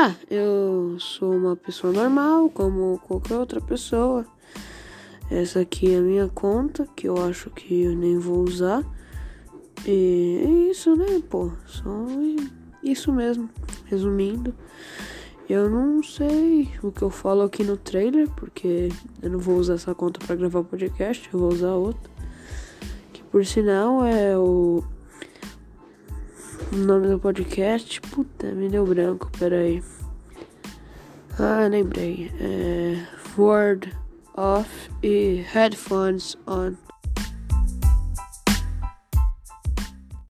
Ah, eu sou uma pessoa normal, como qualquer outra pessoa. Essa aqui é a minha conta, que eu acho que eu nem vou usar. E é isso, né, pô? Só isso mesmo. Resumindo, eu não sei o que eu falo aqui no trailer, porque eu não vou usar essa conta para gravar o podcast, eu vou usar outra. Que por sinal é o. O nome do podcast. Puta, me deu branco, peraí. Ah, lembrei. É. Word off e headphones on.